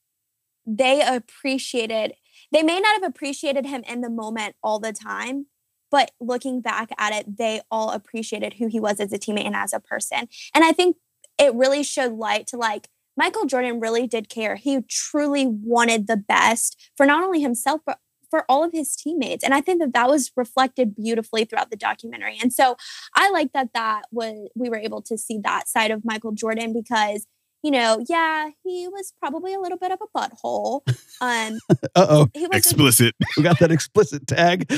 they appreciated, they may not have appreciated him in the moment all the time, but looking back at it, they all appreciated who he was as a teammate and as a person. And I think it really showed light to like Michael Jordan really did care. He truly wanted the best for not only himself, but for all of his teammates. And I think that that was reflected beautifully throughout the documentary. And so I like that that was we were able to see that side of Michael Jordan because you know, yeah, he was probably a little bit of a butthole. Um, uh oh, he was Explicit. we got that explicit tag.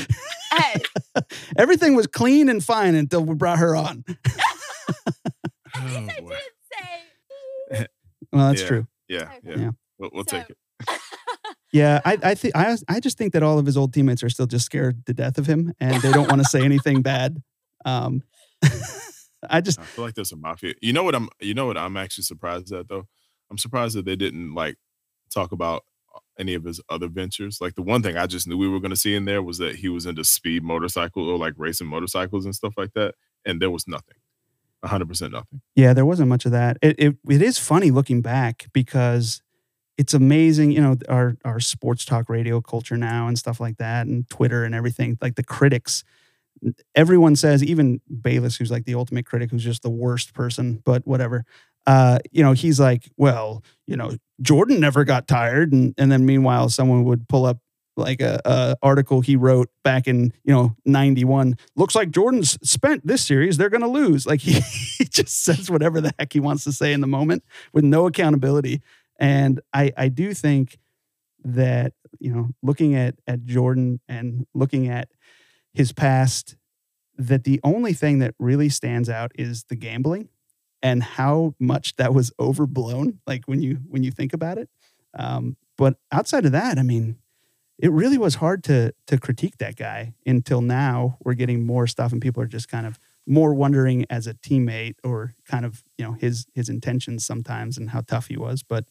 Hey. Everything was clean and fine until we brought her on. at least Oh, I didn't say. Well, that's Yeah. true. Yeah, Okay. yeah. Yeah. We'll, we'll So- take it. Yeah, I I think I I just think that all of his old teammates are still just scared to death of him, and they don't want to say anything bad. Um, I just I feel like there's a mafia. You know what I'm you know what I'm actually surprised at though? I'm surprised that they didn't like talk about uh, any of his other ventures. Like the one thing I just knew we were gonna see in there was that he was into speed motorcycle or like racing motorcycles and stuff like that. And there was nothing. hundred percent nothing. Yeah, there wasn't much of that. It, it it is funny looking back because it's amazing, you know, our our sports talk radio culture now and stuff like that, and Twitter and everything. Like the critics, everyone says, even Bayless, who's like the ultimate critic, who's just the worst person, but whatever. Uh, you know, he's like, well, you know, Jordan never got tired, and and then meanwhile, someone would pull up like a, a article he wrote back in you know 91 looks like jordan's spent this series they're going to lose like he, he just says whatever the heck he wants to say in the moment with no accountability and i i do think that you know looking at at jordan and looking at his past that the only thing that really stands out is the gambling and how much that was overblown like when you when you think about it. Um, but outside of that i mean it really was hard to to critique that guy until now we're getting more stuff and people are just kind of more wondering as a teammate or kind of you know his his intentions sometimes and how tough he was. But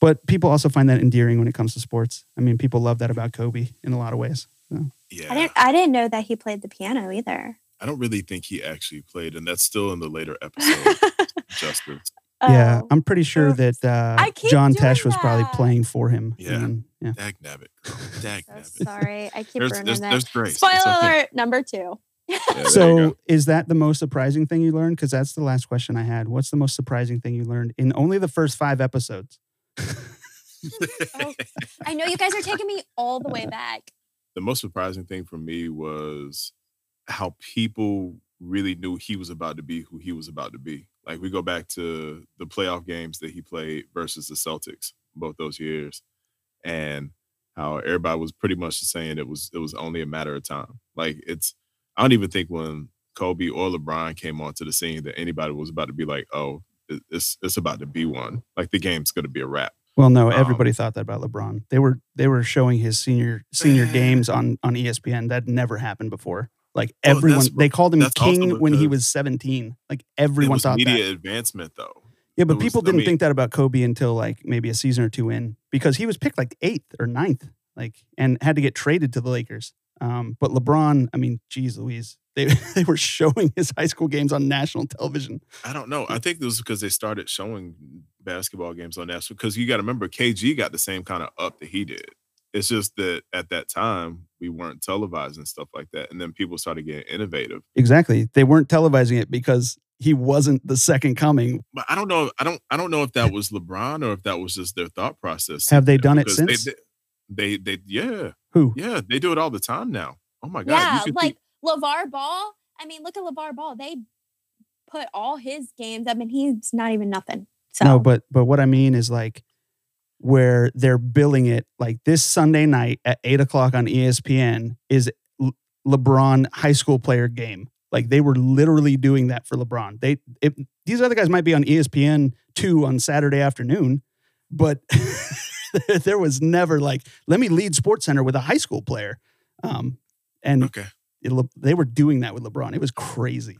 but people also find that endearing when it comes to sports. I mean people love that about kobe in a lot of ways so. Yeah. I didn't. I didn't know that he played the piano either. I don't really think he actually played, and that's still in the later episode. Justice. yeah Oh. i'm pretty sure that uh, john tesh was probably playing for him Yeah. and, yeah Dag nabbit, girl. Dag So nabbit. sorry, I keep There's, ruining there's, that. there's grace. It's Spoiler okay. alert number two. Yeah, so is that the most surprising thing you learned because that's the last question i had what's the most surprising thing you learned in only the first five episodes Oh. I know you guys are taking me all the way back. The most surprising thing for me was how people really knew he was about to be who he was about to be. Like we go back to the playoff games that he played versus the Celtics both those years, and how everybody was pretty much saying it was it was only a matter of time. Like it's I don't even think when Kobe or LeBron came onto the scene that anybody was about to be like, oh, it's it's about to be one. Like the game's going to be a wrap. Well, no, Um, everybody thought that about LeBron. They were they were showing his senior senior games on on ESPN. That never happened before. Like Well, everyone, they called him king when he was seventeen. Like It everyone thought media that. advancement though. Yeah, but was- people didn't mean- think that about Kobe until like maybe a season or two in because he was picked like eighth or ninth, like and had to get traded to the Lakers. Um, but LeBron, I mean, geez, Louise, they they were showing his high school games on national television. I don't know. I think this was because they started showing basketball games on national. Because you got to remember, KG got the same kind of up that he did. It's just that at that time we weren't televising stuff like that, and then people started getting innovative. Exactly, they weren't televising it because he wasn't the second coming. But I don't know. I don't. I don't know if that was LeBron or if that was just their thought process. Have they there, done it since? They, they, they, they, yeah, Who? yeah, they do it all the time now. Oh my god! yeah, you like think- LaVar Ball. I mean, look at LaVar Ball. They put all his games. up, and he's not even nothing. So No, but but what I mean is like where they're billing it like this Sunday night at eight o'clock on ESPN is Le- LeBron high school player game. Like they were literally doing that for LeBron. They it, these other guys might be on ESPN two on Saturday afternoon, but there was never like let me lead Sports Center with a high school player. Um, and okay. it, they were doing that with LeBron. It was crazy.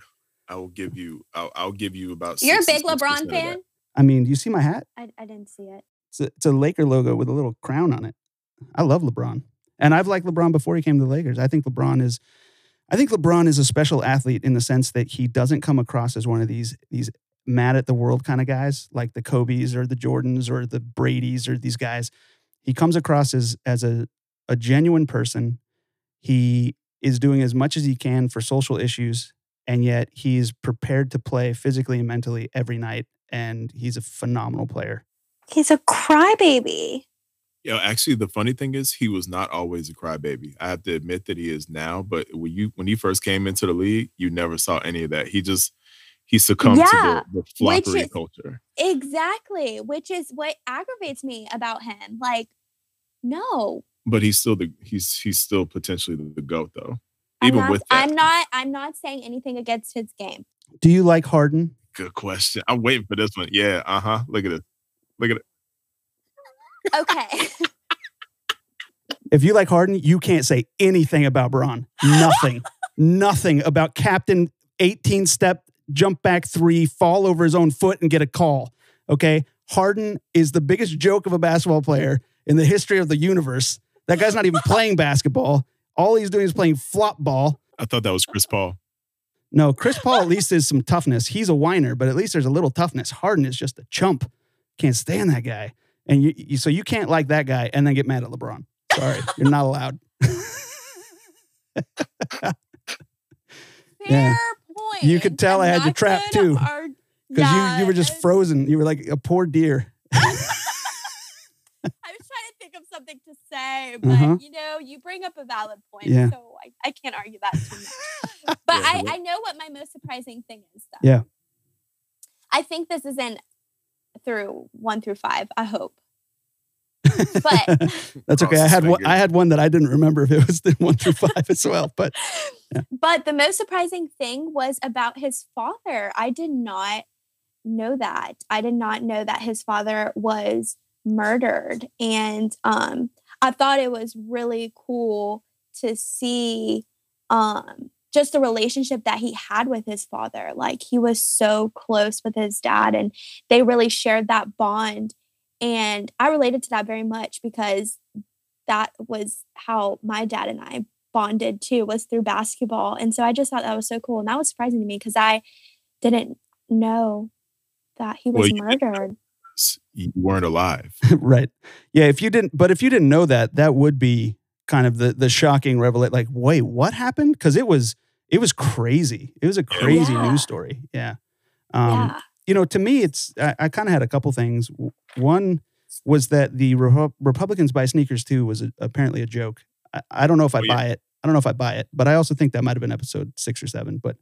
I will give you. I'll, I'll give you about. you're a big 66% LeBron fan. I mean, do you see my hat? I, I didn't see it. It's a, it's a Laker logo with a little crown on it. I love LeBron. And I've liked LeBron before he came to the Lakers. I think LeBron is I think LeBron is a special athlete in the sense that he doesn't come across as one of these these mad at the world kind of guys like the Kobe's or the Jordans or the Brady's or these guys. He comes across as as a a genuine person. He is doing as much as he can for social issues and yet he's prepared to play physically and mentally every night and he's a phenomenal player. He's a crybaby. Yeah, actually, the funny thing is, he was not always a crybaby. I have to admit that he is now. But when you when he first came into the league, you never saw any of that. He just he succumbed Yeah, to the, the floppery is- culture. Exactly, which is what aggravates me about him. Like, no, But he's still the he's he's still potentially the, the goat though. I'm Even not, with that, I'm not. I'm not saying anything against his game. Do you like Harden? Good question. I'm waiting for this one. Yeah, uh huh. Look at it. Look at it. Okay, If you like Harden, you can't say anything about Bron. Nothing. Nothing about captain 18 step jump back three, fall over his own foot and get a call. Okay. Harden is the biggest joke of a basketball player in the history of the universe. That guy's not even playing basketball. All he's doing is playing flop ball. I thought that was Chris Paul. No, Chris Paul at least is some toughness. He's a whiner, but at least there's a little toughness. Harden is just a chump. Can't stand that guy. And you, you so you can't like that guy and then get mad at LeBron. Sorry, you're not allowed. fair Yeah. point. You could tell I had you trapped, too, Because you, you were just frozen. You were like a poor deer. I was trying to think of something to say, but Uh-huh. you know, you bring up a valid point, Yeah. so I, I can't argue that too much. But Yeah, I, I know what my most surprising thing is, though. Yeah. I think this isn't through one through five. I hope. But That's okay. I had one. I had one that I didn't remember if it was the one through five as well. But but the most surprising thing was about his father. I did not know that. I did not know that his father was murdered. And um, I thought it was really cool to see um, just the relationship that he had with his father. Like he was so close with his dad, and they really shared that bond. And I related to that very much because that was how my dad and I bonded too was through basketball and so i just thought that was so cool and that was surprising to me because i didn't know that he was didn't murdered You weren't alive. right. Yeah. If you didn't, but if you didn't know that, that would be kind of the, the shocking revelation. Like, wait, what happened? Because it was, it was crazy. It was a crazy Yeah. news story. Yeah. Um, yeah you know, to me, it's I, I kind of had a couple things. One was that the Repu- Republicans buy sneakers too was a, apparently a joke. I, I don't know if I Oh, yeah. buy it. I don't know if I buy it, but I also think that might have been episode six or seven. But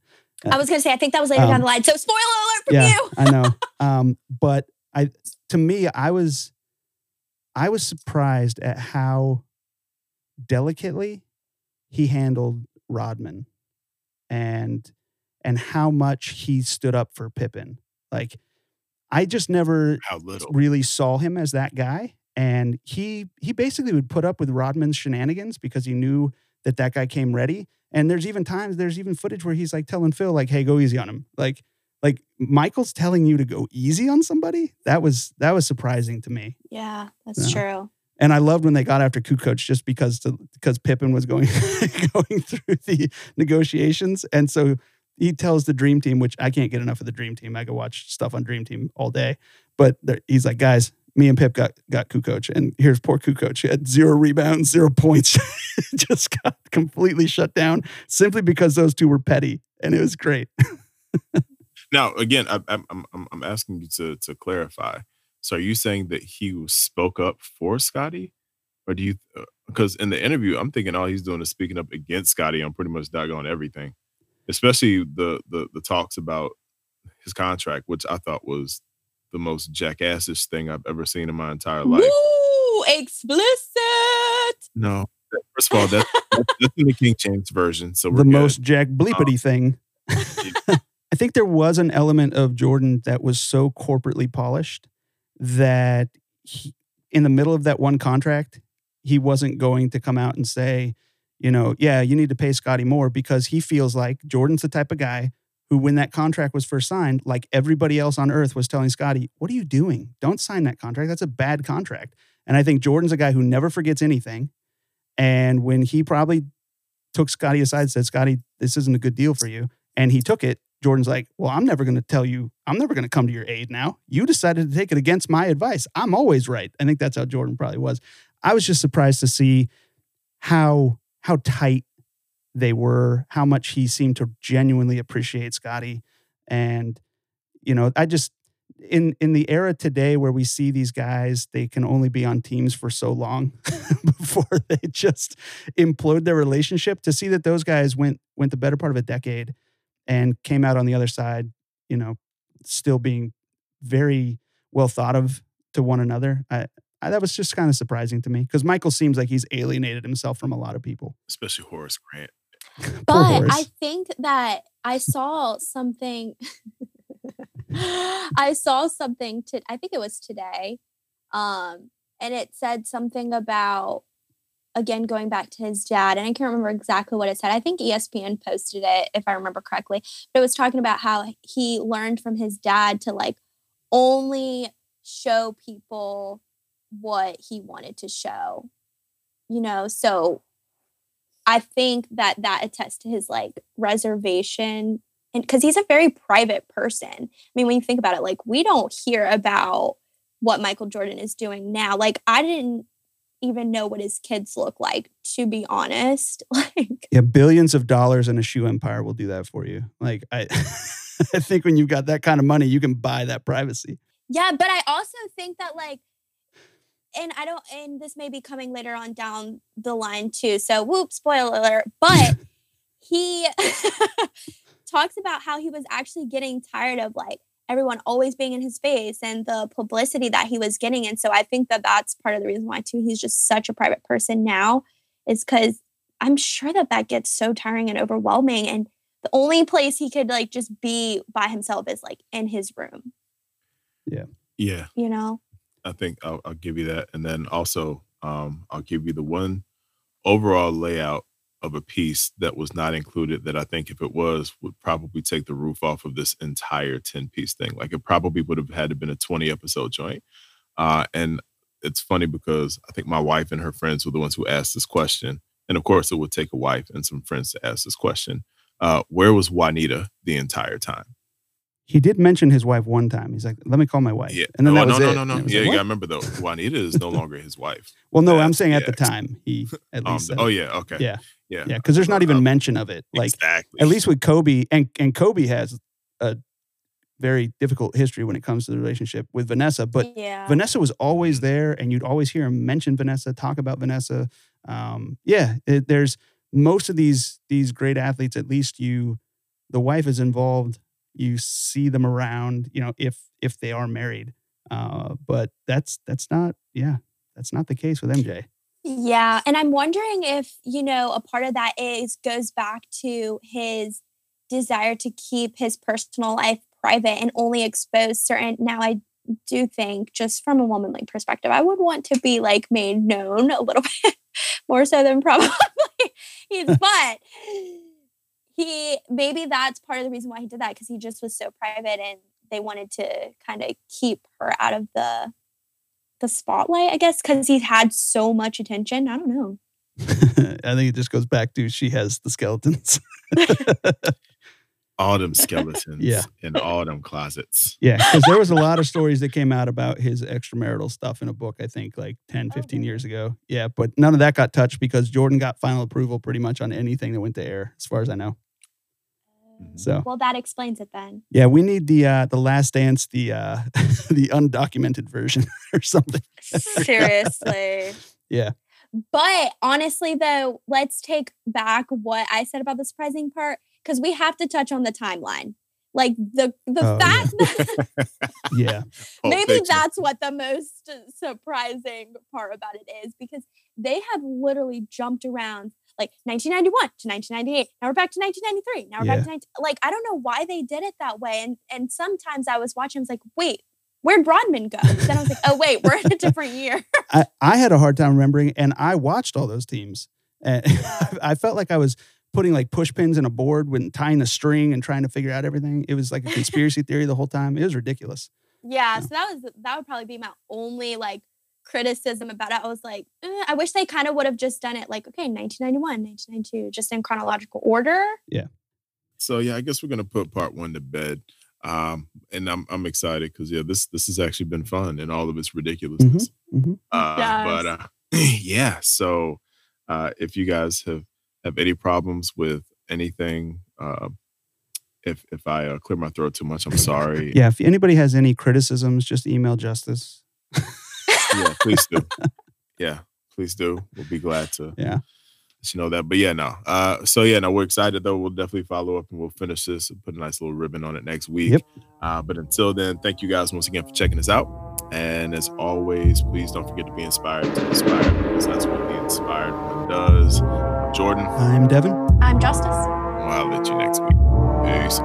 i was going to say i think that was later Um, down the line so spoiler alert from yeah, you I know. Um, but I, to me, I was, I was surprised at how delicately he handled Rodman, and and how much he stood up for Pippen. Like, I just never really saw him as that guy. And he he basically would put up with rodman's shenanigans because he knew that that guy came ready. And there's even times there's even footage where he's like telling phil like hey go easy on him. Like like michael's telling you to go easy on somebody that was that was surprising to me yeah that's true and I loved when they got after Kukoc just because to, because Pippen was going going through the negotiations, and so he tells the Dream Team, which I can't get enough of the Dream Team. I could watch stuff on Dream Team all day, but he's like, guys, me and Pip got got Kukoc, and here's poor Kukoc. He had zero rebounds, zero points, just got completely shut down simply because those two were petty, and it was great. Now, again, I, I'm I'm I'm- I'm asking you to to clarify. So, are you saying that he spoke up for Scottie, or do you? Uh, because in the interview, I'm thinking all he's doing is speaking up against Scottie on pretty much doggone everything, especially the the the talks about his contract, which I thought was the most jackassish thing I've ever seen in my entire life. Woo! explicit No, first of all, that's that's that's in the King James version, so we're the good. most Jack bleepity um, thing. I think there was an element of Jordan that was so corporately polished that he, in the middle of that one contract, he wasn't going to come out and say, you know, yeah, you need to pay Scottie more because he feels like Jordan's the type of guy who, when that contract was first signed, like everybody else on earth was telling Scottie, what are you doing? Don't sign that contract. That's a bad contract. And I think Jordan's a guy who never forgets anything. And when he probably took Scottie aside said, Scottie, this isn't a good deal for you. And he took it. Jordan's like, well, I'm never going to tell you, I'm never going to come to your aid now. You decided to take it against my advice. I'm always right. I think that's how Jordan probably was. I was just surprised to see how how tight they were, how much he seemed to genuinely appreciate Scottie. And, you know, I just in in the era today where we see these guys, they can only be on teams for so long before they just implode their relationship. To see that those guys went went the better part of a decade and came out on the other side, you know, still being very well thought of to one another. I, I that was just kind of surprising to me because Michael seems like he's alienated himself from a lot of people. especially Horace Grant. But Horace. I think that I saw something. I saw something to I think it was today. Um, and it said something about again going back to his dad, and I can't remember exactly what it said. I think ESPN posted it if I remember correctly. But it was talking about how he learned from his dad to like only show people what he wanted to show. You know, so I think that that attests to his like reservation and because he's a very private person. I mean, when you think about it, like we don't hear about what Michael Jordan is doing now. Like I didn't even know what his kids look like, to be honest. Like Yeah, billions of dollars in a shoe empire will do that for you. Like I I think when you've got that kind of money, you can buy that privacy. Yeah, but I also think that like and I don't and this may be coming later on down the line too. So whoop, spoiler alert. But he talks about how he was actually getting tired of like everyone always being in his face and the publicity that he was getting. And so I think that that's part of the reason why too he's just such a private person now is because I'm sure that that gets so tiring and overwhelming. And the only place he could like just be by himself is like in his room, Yeah, Yeah. you know? I think I'll, I'll give you that, and then also um, I'll give you the one overall layout of a piece that was not included. That I think if it was, would probably take the roof off of this entire ten piece thing. Like it probably would have had to been a twenty episode joint. Uh, and it's funny because I think my wife and her friends were the ones who asked this question, and of course, it would take a wife and some friends to ask this question. Uh, where was Juanita the entire time? He did mention his wife one time. He's like, "Let me call my wife," Yeah. and then no, that was no, it. no, no, no. Yeah, like, you gotta remember though, Juanita is no longer his wife. Well, no, I'm That's- saying at the time he at Um, least. said oh yeah, okay. Yeah. Yeah, yeah, because there's not even Um, mention of it. Like exactly. at least with Kobe, and and Kobe has a very difficult history when it comes to the relationship with Vanessa. But yeah. Vanessa was always there, and you'd always hear him mention Vanessa, talk about Vanessa. Um, yeah, it, there's most of these these great athletes. At least you, the wife is involved. You see them around. You know, if if they are married. Uh, but that's that's not. Yeah, that's not the case with MJ. Yeah, and I'm wondering if, you know, a part of that is goes back to his desire to keep his personal life private and only expose certain now I do think just from a womanly perspective, I would want to be like made known a little bit more so than probably he's but he maybe that's part of the reason why he did that because he just was so private and they wanted to kind of keep her out of the the spotlight, I guess, because he's had so much attention. I don't know. I think it just goes back to she has the skeletons. all them skeletons Yeah. in all them closets. Yeah, because there was a lot of stories that came out about his extramarital stuff in a book, I think like 10, Oh, 15 really? years ago. Yeah, but none of that got touched because Jordan got final approval pretty much on anything that went to air, as far as I know. Mhm. So Well, that explains it then. yeah, we need the uh the last dance, the uh the undocumented version or something. Seriously. Yeah. But honestly, though, let's take back what I said about the surprising part because we have to touch on the timeline. Like the the Oh, fact that Yeah. Maybe Fiction. that's what the most surprising part about it is because they have literally jumped around like 1991 to 1998 now we're back to 1993 now we're Yeah. back to 19 like i don't know why they did it that way and and sometimes i was watching i was like wait where'd rodman go then i was like oh wait we're in a different year I, I had a hard time remembering, and I watched all those teams. And I felt like I was putting like push pins in a board when tying a string and trying to figure out everything. It was like a conspiracy theory the whole time. It was ridiculous. yeah Yeah. so that was that would probably be my only like criticism about it. I was like, eh, I wish they kind of would have just done it like, okay, 1991, 1992, just in chronological order. Yeah. So yeah, I guess we're gonna put part one to bed. Um, and I'm I'm excited because yeah, this this has actually been fun and all of its ridiculousness. mhm. Uh, but uh, yeah, so uh, if you guys have have any problems with anything, uh, if if I uh, clear my throat too much, I'm sorry. Yeah, if anybody has any criticisms, just email Justice. yeah, please do. Yeah, please do. We'll be glad to Yeah. let you know that. But yeah, no. Uh, so yeah, no, we're excited though. We'll definitely follow up and we'll finish this and put a nice little ribbon on it next week. Yep. Uh, but until then, thank you guys once again for checking us out. And as always, please don't forget to be inspired to inspire because that's what the inspired one does. Jordan. I'm Devin. I'm Justice. Well, I'll let you next week. Peace.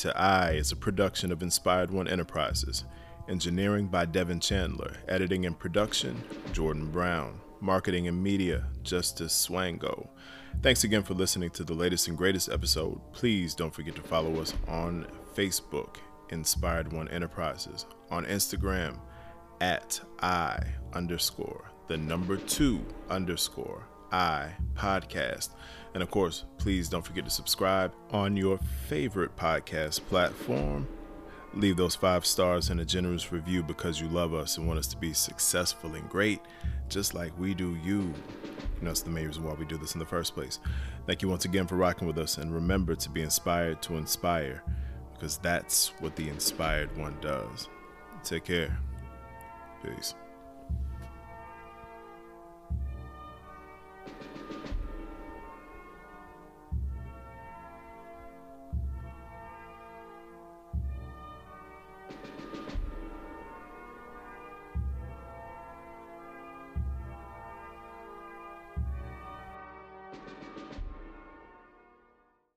To Eye is a production of Inspired One Enterprises. Engineering by Devin Chandler. Editing and production, Jordan Brown. Marketing and media, Justice Swango. Thanks again for listening to the latest and greatest episode. Please don't forget to follow us on Facebook, Inspired One Enterprises, on Instagram, at I underscore the number two underscore I podcast. And of course, please don't forget to subscribe on your favorite podcast platform. Leave those five stars and a generous review because you love us and want us to be successful and great, just like we do you. You know, it's the main reason why we do this in the first place. Thank you once again for rocking with us, and remember to be inspired to inspire because that's what the inspired one does. Take care. Peace.